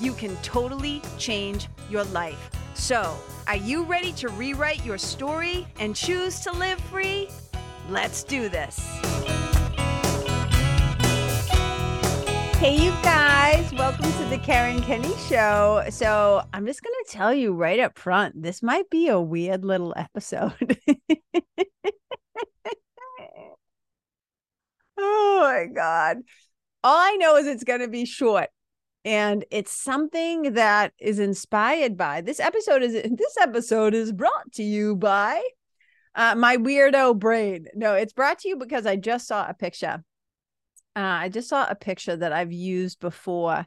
you can totally change your life. So, are you ready to rewrite your story and choose to live free? Let's do this. Hey, you guys, welcome to the Karen Kenney Show. So, I'm just going to tell you right up front this might be a weird little episode. oh my God. All I know is it's going to be short and it's something that is inspired by this episode is this episode is brought to you by uh, my weirdo brain. No it's brought to you because i just saw a picture. Uh, i just saw a picture that i've used before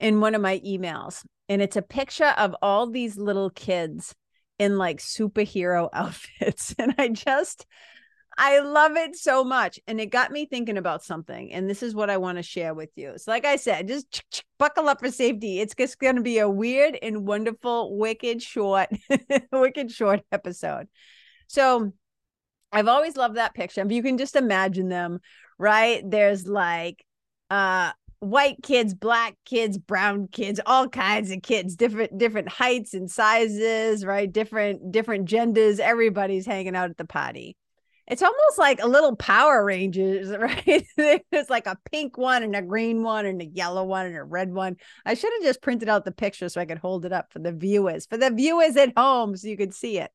in one of my emails and it's a picture of all these little kids in like superhero outfits and i just I love it so much. And it got me thinking about something. And this is what I want to share with you. So, like I said, just buckle up for safety. It's just going to be a weird and wonderful, wicked short, wicked short episode. So, I've always loved that picture. If you can just imagine them, right? There's like uh white kids, black kids, brown kids, all kinds of kids, different different heights and sizes, right? Different different genders. Everybody's hanging out at the party. It's almost like a little Power Rangers, right? There's like a pink one and a green one and a yellow one and a red one. I should have just printed out the picture so I could hold it up for the viewers, for the viewers at home, so you could see it.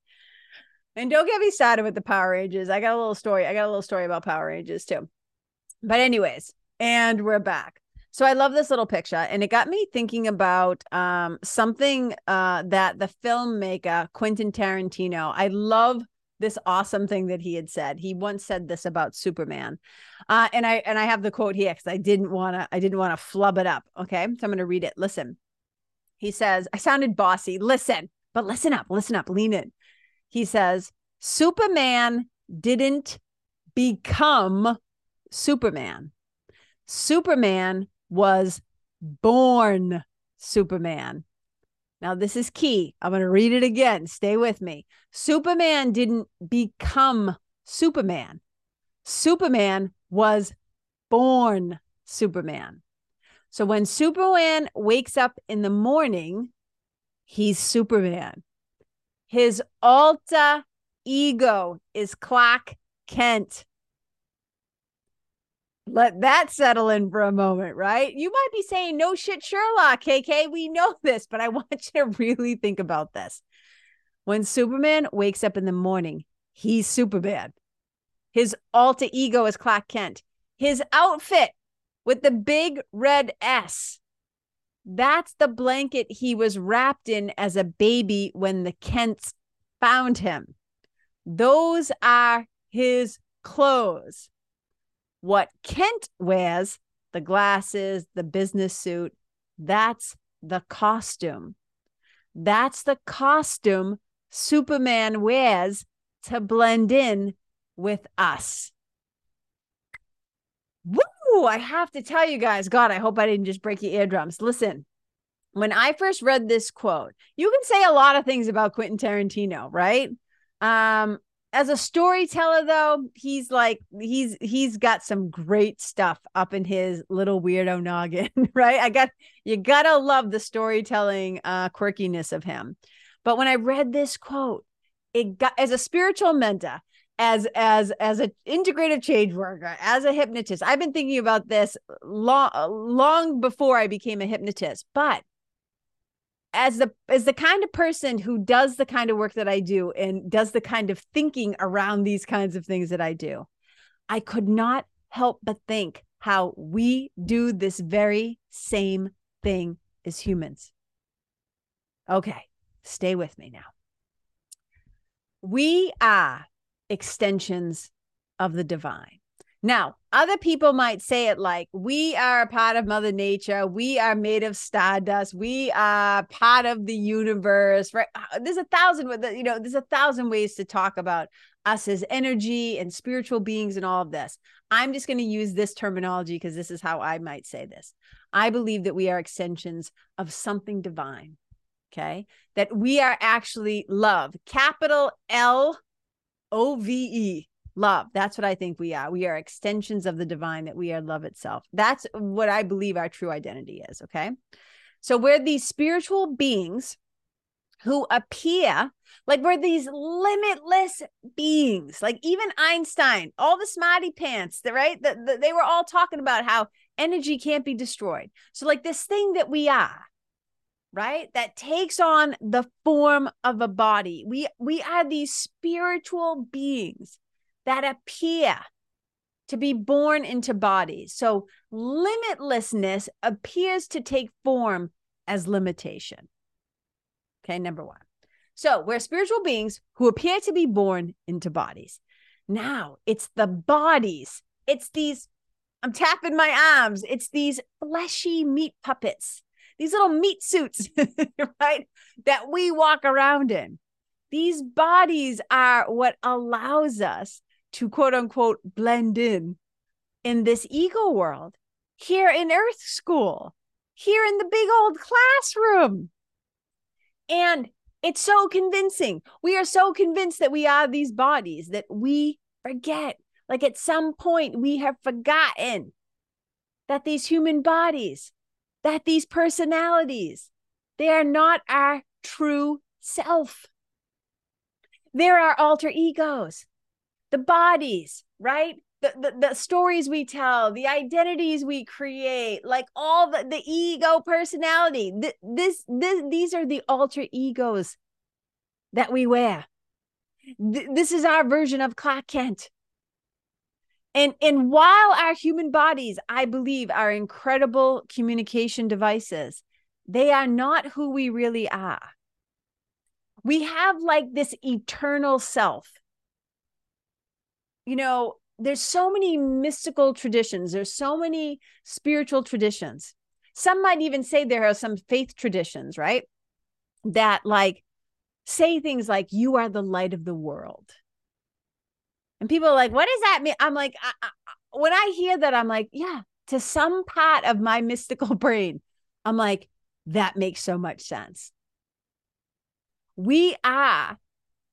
And don't get me started with the Power Rangers. I got a little story. I got a little story about Power Rangers too. But anyways, and we're back. So I love this little picture, and it got me thinking about um, something uh, that the filmmaker Quentin Tarantino. I love this awesome thing that he had said. He once said this about Superman. Uh, and I and I have the quote here because I didn't want to I didn't want to flub it up. Okay. So I'm gonna read it. Listen. He says, I sounded bossy. Listen, but listen up, listen up, lean in. He says, Superman didn't become Superman. Superman was born Superman. Now, this is key. I'm going to read it again. Stay with me. Superman didn't become Superman, Superman was born Superman. So when Superman wakes up in the morning, he's Superman. His alter ego is Clark Kent. Let that settle in for a moment, right? You might be saying, no shit, Sherlock, KK. We know this, but I want you to really think about this. When Superman wakes up in the morning, he's Superman. His alter ego is Clark Kent. His outfit with the big red S. That's the blanket he was wrapped in as a baby when the Kents found him. Those are his clothes. What Kent wears, the glasses, the business suit, that's the costume. That's the costume Superman wears to blend in with us. Woo! I have to tell you guys, God, I hope I didn't just break your eardrums. Listen, when I first read this quote, you can say a lot of things about Quentin Tarantino, right? Um, as a storyteller though he's like he's he's got some great stuff up in his little weirdo noggin right? I got you gotta love the storytelling uh quirkiness of him. But when i read this quote it got as a spiritual mentor as as as an integrative change worker as a hypnotist i've been thinking about this long long before i became a hypnotist but as the as the kind of person who does the kind of work that I do and does the kind of thinking around these kinds of things that I do, I could not help but think how we do this very same thing as humans. Okay, stay with me now. We are extensions of the divine. Now, other people might say it like, we are a part of Mother Nature. We are made of stardust. We are part of the universe, right? Uh, there's a thousand, you know, there's a thousand ways to talk about us as energy and spiritual beings and all of this. I'm just going to use this terminology because this is how I might say this. I believe that we are extensions of something divine. Okay. That we are actually love, capital L O V E love. That's what I think we are. We are extensions of the divine, that we are love itself. That's what I believe our true identity is. Okay. So we're these spiritual beings who appear like we're these limitless beings. Like even Einstein, all the smarty pants, the, right? The, the, they were all talking about how energy can't be destroyed. So, like this thing that we are, right that takes on the form of a body we we are these spiritual beings that appear to be born into bodies. So limitlessness appears to take form as limitation. Okay, number one. So we're spiritual beings who appear to be born into bodies. Now it's the bodies, it's these, I'm tapping my arms, it's these fleshy meat puppets, these little meat suits, right, that we walk around in. These bodies are what allows us to quote unquote blend in in this ego world here in earth school here in the big old classroom. And it's so convincing. We are so convinced that we are these bodies that we forget. Like at some point we have forgotten that these human bodies that these personalities they are not our true self. They're our alter egos the bodies, right? The, the, the stories we tell, the identities we create, like all the, the ego personality. Th- this, this, these are the alter egos that we wear. Th- this is our version of Clark Kent. And, and while our human bodies, I believe, are incredible communication devices, they are not who we really are. We have like this eternal self you know, there's so many mystical traditions, there's so many spiritual traditions. Some might even say there are some faith traditions, right? That like say things like, you are the light of the world. And people are like, what does that mean? I'm like, I, I, when I hear that, I'm like, yeah, to some part of my mystical brain, I'm like, that makes so much sense. We are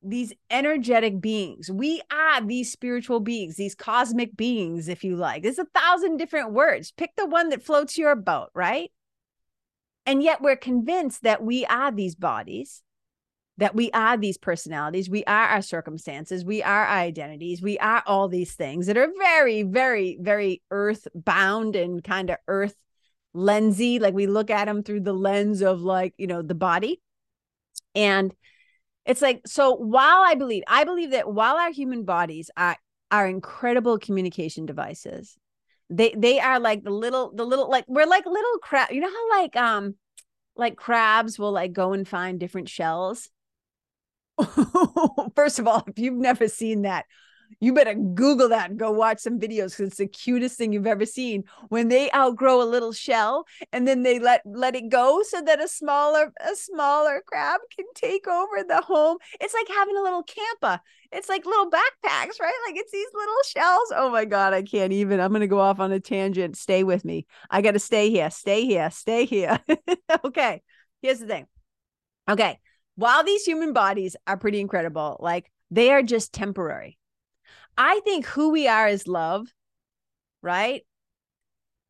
these energetic beings. We are these spiritual beings, these cosmic beings, if you like. There's a thousand different words. Pick the one that floats your boat, right? And yet we're convinced that we are these bodies, that we are these personalities, we are our circumstances, we are our identities, we are all these things that are very, very, very earth bound and kind of earth lensy. Like we look at them through the lens of like, you know, the body. And it's like so while i believe i believe that while our human bodies are are incredible communication devices they they are like the little the little like we're like little crab you know how like um like crabs will like go and find different shells? First of all if you've never seen that you better Google that and go watch some videos because it's the cutest thing you've ever seen. When they outgrow a little shell and then they let let it go so that a smaller a smaller crab can take over the home. It's like having a little camper. It's like little backpacks, right? Like it's these little shells. Oh my god, I can't even. I'm gonna go off on a tangent. Stay with me. I gotta stay here. Stay here. Stay here. okay. Here's the thing. Okay. While these human bodies are pretty incredible, like they are just temporary I think who we are is love, right?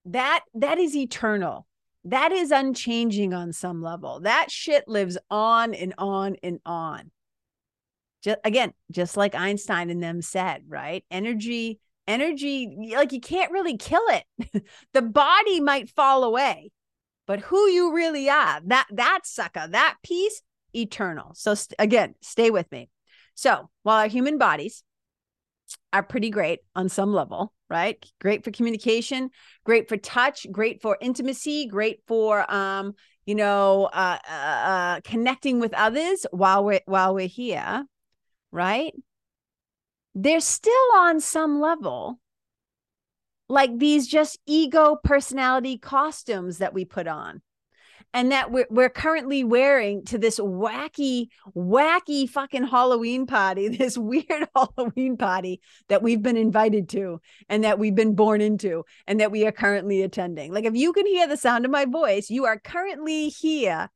That that is eternal. That is unchanging on some level. That shit lives on and on and on. Just again, just like Einstein and them said, right? Energy, energy, like you can't really kill it. the body might fall away, but who you really are, that that sucker, that piece, eternal. So st- again, stay with me. So while our human bodies are pretty great on some level, right? Great for communication, great for touch, great for intimacy, great for um, you know, uh, uh, uh connecting with others while we're while we're here, right? They're still on some level like these just ego personality costumes that we put on and that we're, we're currently wearing to this wacky wacky fucking halloween party this weird halloween party that we've been invited to and that we've been born into and that we are currently attending. Like if you can hear the sound of my voice you are currently here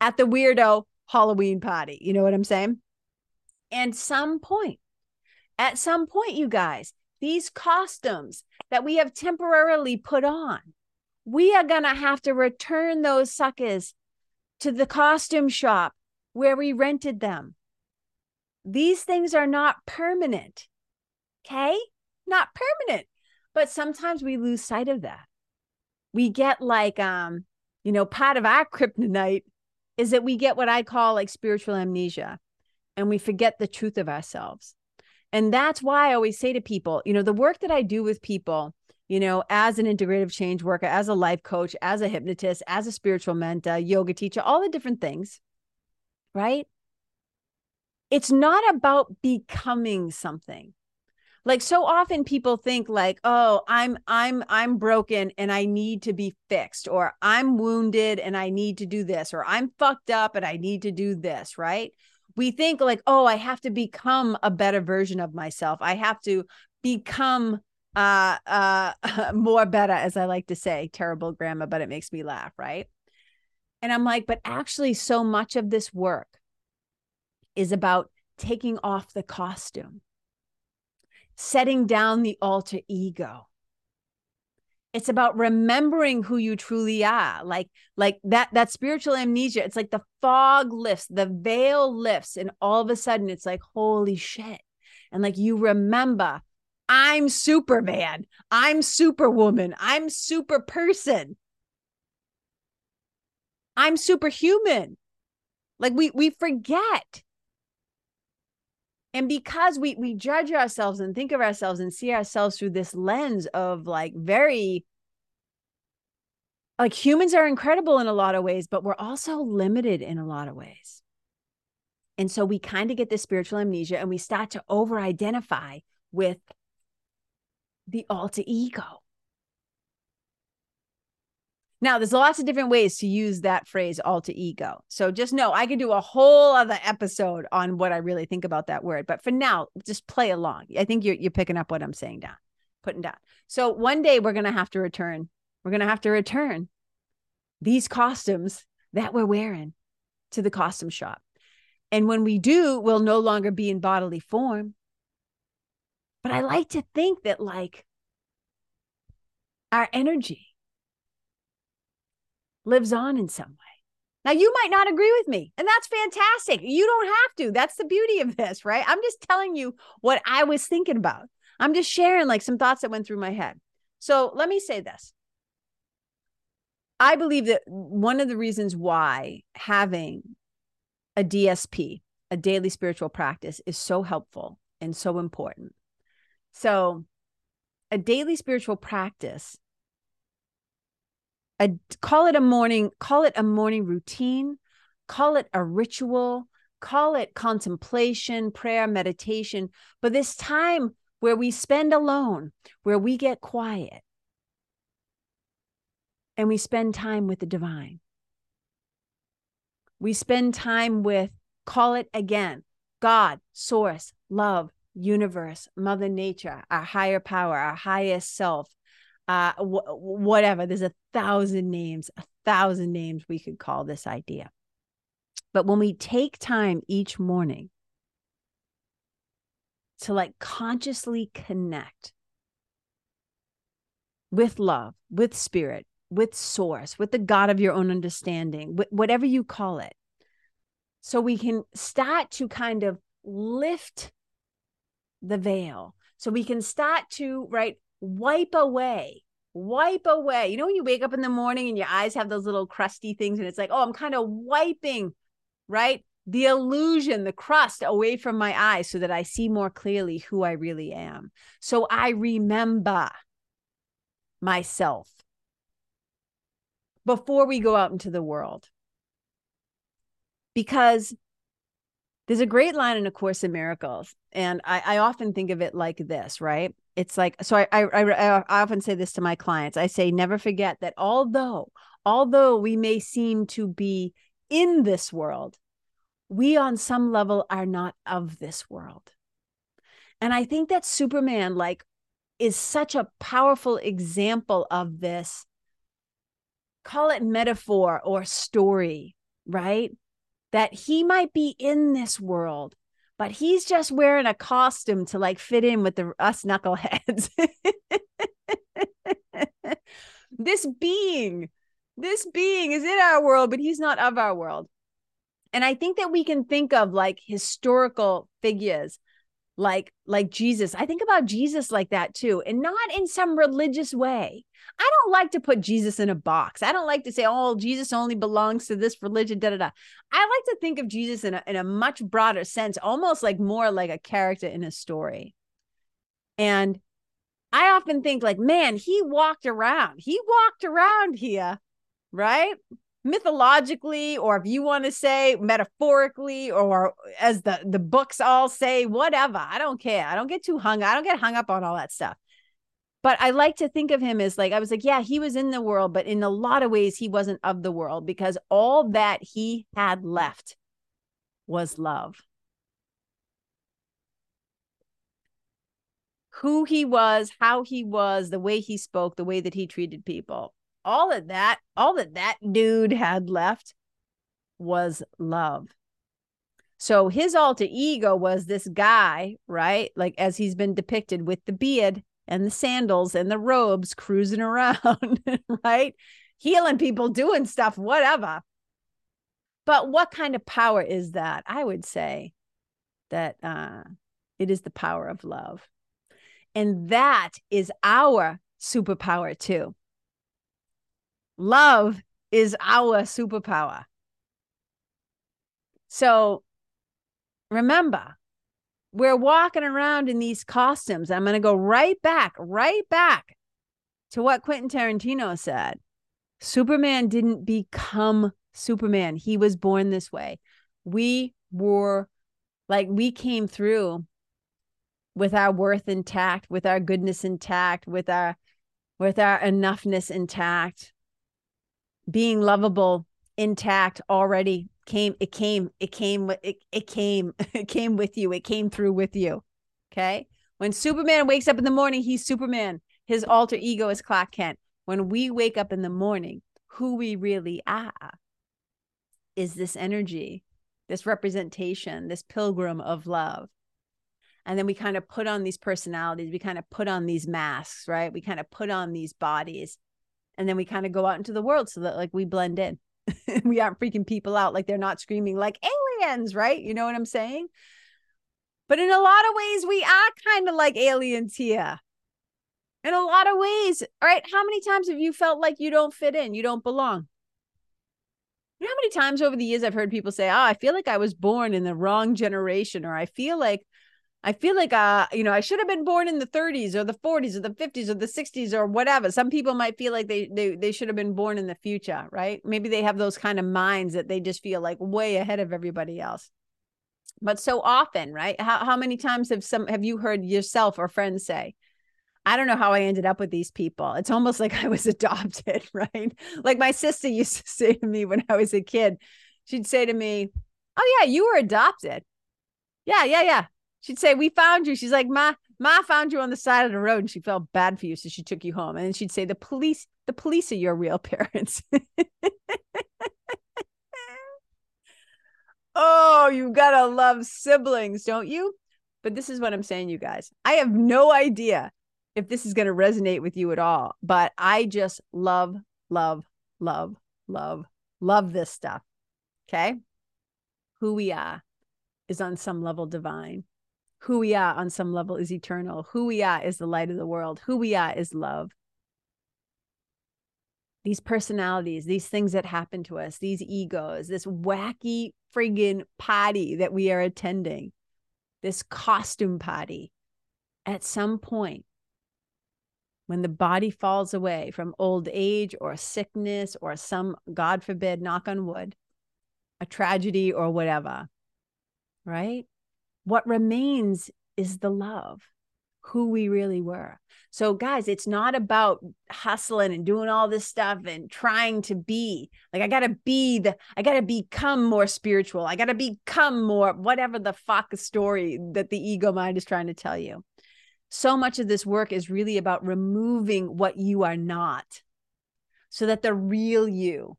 at the weirdo halloween party. You know what i'm saying? And some point at some point you guys these costumes that we have temporarily put on we are going to have to return those suckers to the costume shop where we rented them. These things are not permanent. Okay? Not permanent. But sometimes we lose sight of that. We get like um, you know, part of our kryptonite is that we get what I call like spiritual amnesia and we forget the truth of ourselves. And that's why I always say to people, you know, the work that I do with people you know, as an integrative change worker, as a life coach, as a hypnotist, as a spiritual mentor, yoga teacher, all the different things, right? It's not about becoming something. Like so often people think like, "Oh, I'm I'm I'm broken and I need to be fixed," or "I'm wounded and I need to do this," or "I'm fucked up and I need to do this," right? We think like, "Oh, I have to become a better version of myself. I have to become uh uh more better as i like to say terrible grammar but it makes me laugh right? And i'm like but actually so much of this work is about taking off the costume setting down the alter ego. It's about remembering who you truly are. Like like that that spiritual amnesia it's like the fog lifts the veil lifts and all of a sudden it's like holy shit. And like you remember I'm Superman. I'm Superwoman. I'm super person. I'm superhuman. Like we we forget. And because we we judge ourselves and think of ourselves and see ourselves through this lens of like very like humans are incredible in a lot of ways, but we're also limited in a lot of ways. And so we kind of get this spiritual amnesia and we start to over identify with the alter ego. Now, there's lots of different ways to use that phrase alter ego. So just know I could do a whole other episode on what I really think about that word. But for now, just play along. I think you're you're picking up what I'm saying down, putting down. So one day we're gonna have to return. We're gonna have to return these costumes that we're wearing to the costume shop. And when we do, we'll no longer be in bodily form. But I like to think that, like, our energy lives on in some way. Now, you might not agree with me, and that's fantastic. You don't have to. That's the beauty of this, right? I'm just telling you what I was thinking about. I'm just sharing like some thoughts that went through my head. So let me say this. I believe that one of the reasons why having a DSP, a daily spiritual practice, is so helpful and so important so, a daily spiritual practice, a, call it a morning, call it a morning routine, call it a ritual, call it contemplation, prayer, meditation, but this time where we spend alone, where we get quiet and we spend time with the divine. We spend time with, call it again, God, source, love, universe, mother nature, our higher power, our highest self, uh, whatever. There's a thousand names, a thousand names we could call this idea. But when we take time each morning to like consciously connect with love, with spirit, with source, with the God of your own understanding, whatever you call it. So we can start to kind of lift the veil. So we can start to, right, wipe away, wipe away. You know, when you wake up in the morning and your eyes have those little crusty things, and it's like, oh, I'm kind of wiping, right? The illusion, the crust away from my eyes so that I see more clearly who I really am. So I remember myself before we go out into the world. Because there's a great line in A Course in Miracles, and I, I often think of it like this, right? it's like so I, I i i often say this to my clients. I say never forget that although although we may seem to be in this world we on some level are not of this world. And i think that superman like is such a powerful example of this. Call it metaphor or story right that he might be in this world but he's just wearing a costume to like fit in with the us knuckleheads. this being, this being is in our world, but he's not of our world. And I think that we can think of like historical figures like like Jesus. I think about Jesus like that too, and not in some religious way. I don't like to put Jesus in a box. I don't like to say, oh, Jesus only belongs to this religion, da da da. I like to think of Jesus in a, in a much broader sense, almost like more like a character in a story. And I often think, like, man, he walked around, he walked around here, right? Mythologically or if you want to say metaphorically or as the the books all say whatever i don't care. I don't get too hung i don't get hung up on all that stuff. But i like to think of him as like i was like yeah he was in the world but in a lot of ways he wasn't of the world because all that he had left was love. Who he was how he was the way he spoke the way that he treated people all of that, all that that dude had left was love. So his alter ego was this guy, right? Like as he's been depicted with the beard and the sandals and the robes cruising around, right? Healing people, doing stuff, whatever. But what kind of power is that? I would say that uh, it is the power of love. And that is our superpower too. Love is our superpower. So remember, we're walking around in these costumes. I'm going to go right back, right back to what Quentin Tarantino said. Superman didn't become Superman, he was born this way. We were like, we came through with our worth intact, with our goodness intact, with our with our enoughness intact, being lovable intact already came it came it came it, it came it came with you it came through with you okay? When superman wakes up in the morning he's superman. His alter ego is clark kent. When we wake up in the morning who we really are is this energy this representation this pilgrim of love. And then we kind of put on these personalities. We kind of put on these masks right? We kind of put on these bodies and then we kind of go out into the world so that like we blend in. We aren't freaking people out like they're not screaming like aliens right? You know what i'm saying? But in a lot of ways we are kind of like aliens here in a lot of ways all right? How many times have you felt like you don't fit in you don't belong? You know how many times over the years I've heard people say, "Oh, I feel like I was born in the wrong generation," or "I feel like I feel like uh, you know, I should have been born in the 30s or the 40s or the 50s or the 60s or whatever. Some people might feel like they they they should have been born in the future, right? Maybe they have those kind of minds that they just feel like way ahead of everybody else. But so often, right? How how many times have some have you heard yourself or friends say, I don't know how I ended up with these people. It's almost like I was adopted, right? Like my sister used to say to me when I was a kid, she'd say to me, Oh, yeah, you were adopted. Yeah, yeah, yeah. She'd say, "We found you." She's like, "Ma, Ma found you on the side of the road, and she felt bad for you, so she took you home." And then she'd say, "The police, the police are your real parents." oh, you gotta love siblings, don't you? But this is what I'm saying, you guys. I have no idea if this is gonna resonate with you at all, but I just love, love, love, love, love this stuff. Okay, who we are is on some level divine who we are on some level is eternal. Who we are is the light of the world. Who we are is love. These personalities, these things that happen to us, these egos, this wacky friggin' party that we are attending, this costume party, at some point, when the body falls away from old age or sickness or some, God forbid, knock on wood, a tragedy or whatever, right? What remains is the love. who we really were. So, guys, it's not about hustling and doing all this stuff and trying to be like, I got to be the, I got to become more spiritual. I got to become more, whatever the fuck story that the ego mind is trying to tell you. So much of this work is really about removing what you are not so that the real you,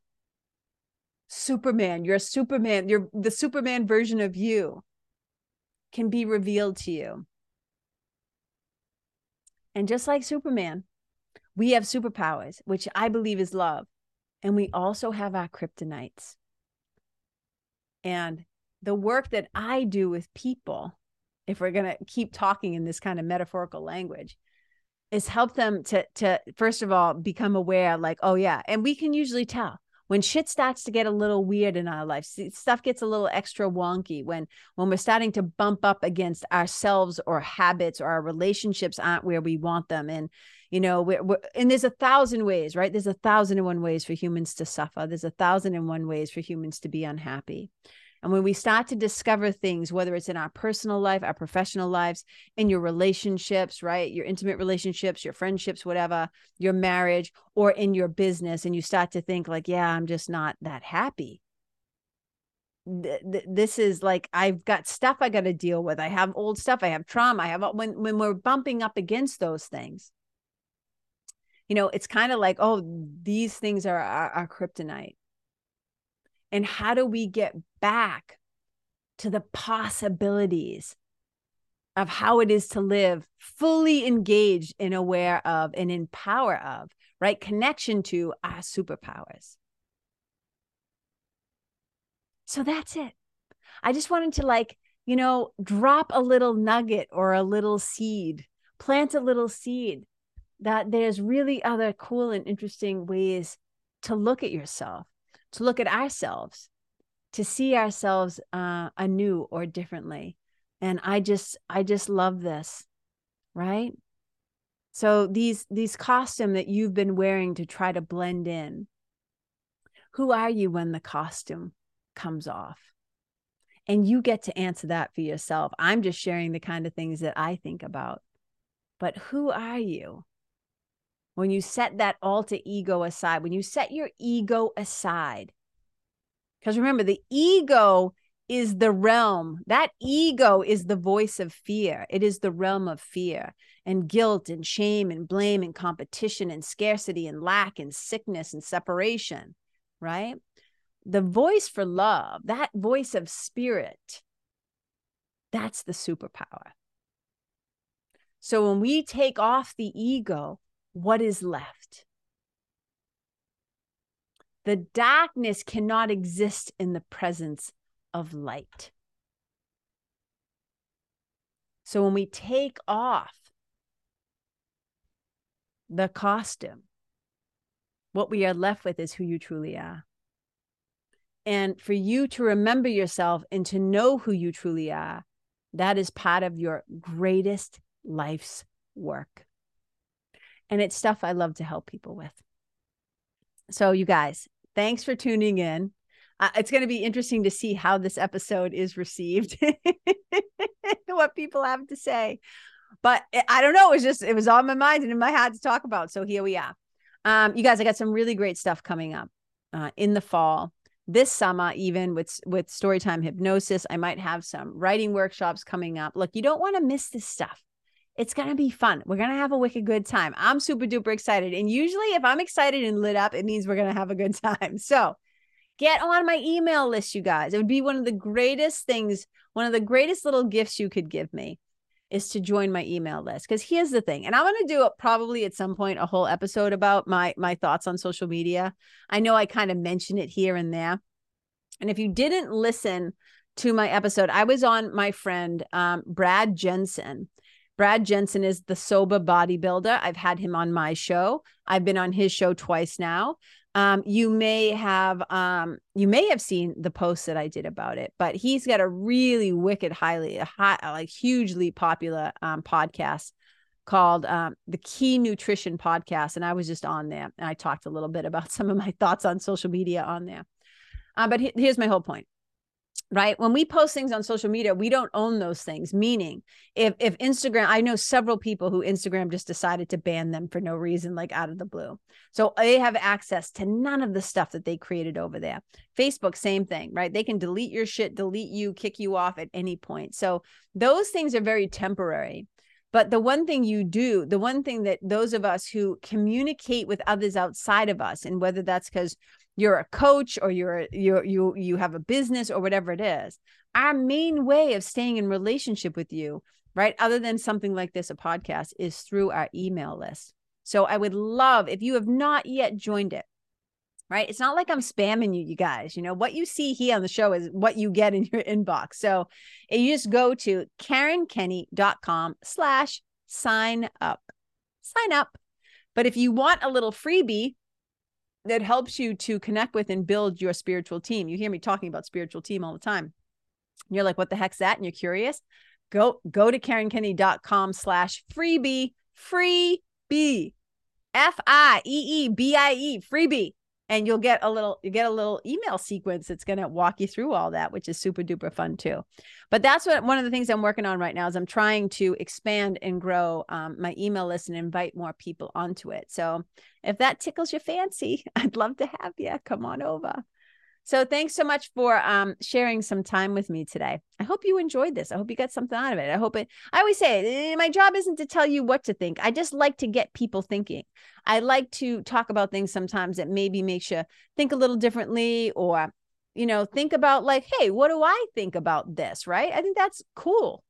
Superman, you're a Superman, you're the Superman version of you can be revealed to you. And just like Superman, we have superpowers, which I believe is love. And we also have our kryptonites. And the work that I do with people, if we're going to keep talking in this kind of metaphorical language, is help them to to first of all become aware like oh yeah and we can usually tell when shit starts to get a little weird in our life stuff gets a little extra wonky when when we're starting to bump up against ourselves or habits or our relationships aren't where we want them. And you know we're, we're, and there's a thousand ways right? There's a thousand and one ways for humans to suffer. There's a thousand and one ways for humans to be unhappy and when we start to discover things, whether it's in our personal life, our professional lives, in your relationships, right? Your intimate relationships, your friendships, whatever, your marriage, or in your business, and you start to think, like, yeah, I'm just not that happy. This is like I've got stuff I got to deal with. I have old stuff. I have trauma. I have when when we're bumping up against those things, you know, it's kind of like, oh, these things are our, our kryptonite and how do we get back to the possibilities of how it is to live fully engaged and aware of and in power of, right? Connection to our superpowers. So that's it. I just wanted to, like, you know, drop a little nugget or a little seed, plant a little seed that there's really other cool and interesting ways to look at yourself to look at ourselves, to see ourselves uh, anew or differently. And I just, I just love this, right? So these these costume that you've been wearing to try to blend in. Who are you when the costume comes off? And you get to answer that for yourself. I'm just sharing the kind of things that I think about. But who are you? When you set that alter ego aside, when you set your ego aside, because remember, the ego is the realm, that ego is the voice of fear. It is the realm of fear and guilt and shame and blame and competition and scarcity and lack and sickness and separation, right? The voice for love, that voice of spirit, that's the superpower. So when we take off the ego, what is left? The darkness cannot exist in the presence of light. So when we take off the costume, what we are left with is who you truly are. And for you to remember yourself and to know who you truly are, that is part of your greatest life's work. And it's stuff I love to help people with. So, you guys, thanks for tuning in. Uh, it's going to be interesting to see how this episode is received, what people have to say. But I don't know. It was just, it was on my mind and in my head to talk about. So here we are. Um, you guys, I got some really great stuff coming up uh, in the fall this summer even with with storytime hypnosis i might have some writing workshops coming up look you don't want to miss this stuff it's going to be fun. We're going to have a wicked good time. I'm super duper excited. And usually, if I'm excited and lit up, it means we're going to have a good time. So, get on my email list, you guys. It would be one of the greatest things, one of the greatest little gifts you could give me is to join my email list. Because here's the thing, and I'm going to do probably at some point a whole episode about my my thoughts on social media. I know I kind of mention it here and there. And if you didn't listen to my episode, I was on my friend um, Brad Jensen Brad Jensen is the sober bodybuilder. I've had him on my show. I've been on his show twice now. Um, you may have um, you may have seen the post that I did about it, but he's got a really wicked, highly, high, like hugely popular um, podcast called um, the Key Nutrition Podcast, and I was just on there and I talked a little bit about some of my thoughts on social media on there. Uh, but he- here's my whole point: right? When we post things on social media we don't own those things. Meaning if if instagram i know several people who instagram just decided to ban them for no reason like out of the blue. So they have access to none of the stuff that they created over there. Facebook same thing right? They can delete your shit delete you kick you off at any point. So those things are very temporary. But the one thing you do the one thing that those of us who communicate with others outside of us and whether that's because you're a coach or you're you you you have a business or whatever it is our main way of staying in relationship with you right other than something like this a podcast is through our email list. So i would love if you have not yet joined it right it's not like i'm spamming you you guys you know what you see here on the show is what you get in your inbox. So you just go to karenkenney.com slash sign up sign up. But if you want a little freebie that helps you to connect with and build your spiritual team. You hear me talking about spiritual team all the time. You're like, what the heck's that? And you're curious. Go go to KarenKenney.com slash freebie, freebie, F I E E B I E, freebie and you'll get a little you get a little email sequence that's going to walk you through all that which is super duper fun too. But that's what one of the things i'm working on right now is i'm trying to expand and grow um, my email list and invite more people onto it. So if that tickles your fancy i'd love to have you come on over so thanks so much for um, sharing some time with me today. I hope you enjoyed this. I hope you got something out of it. I hope it, I always say eh, my job isn't to tell you what to think. I just like to get people thinking. I like to talk about things sometimes that maybe makes you think a little differently or, you know, think about like, hey, what do I think about this? Right. I think that's cool.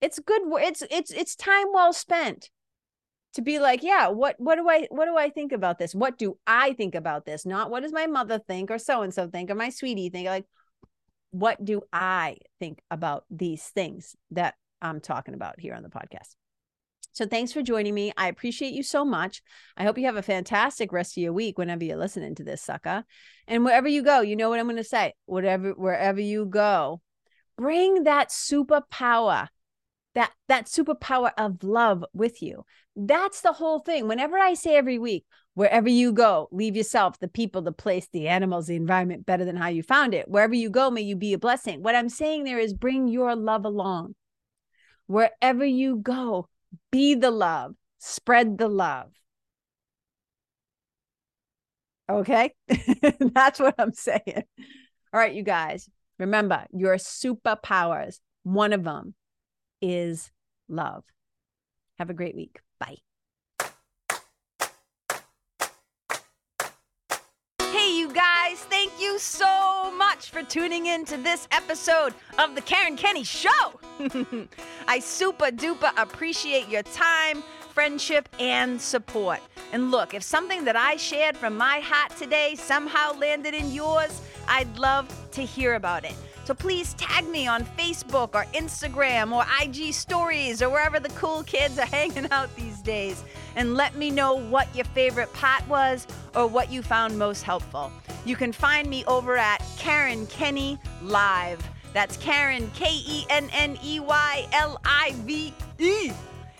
It's good. It's, it's, it's time well spent to be like yeah what what do i what do i think about this? What do i think about this? Not what does my mother think or so and so think or my sweetie think? Like what do i think about these things that i'm talking about here on the podcast? So thanks for joining me. I appreciate you so much. I hope you have a fantastic rest of your week whenever you're listening to this sucker. And wherever you go you know what i'm going to say whatever wherever you go bring that superpower that that superpower of love with you. That's the whole thing. Whenever i say every week wherever you go leave yourself the people the place the animals the environment better than how you found it. Wherever you go may you be a blessing. What i'm saying there is bring your love along. Wherever you go be the love spread the love. Okay? That's what i'm saying. All right you guys. Remember your superpowers one of them is love. Have a great week. Bye. Hey, you guys, thank you so much for tuning in to this episode of The Karen Kenney Show. I super duper appreciate your time, friendship, and support. And look, if something that I shared from my heart today somehow landed in yours, I'd love to hear about it. So please tag me on Facebook or Instagram or IG stories or wherever the cool kids are hanging out these days and let me know what your favorite pot was or what you found most helpful. You can find me over at Karen Kenney Live. That's Karen, K E N N E Y L I V E.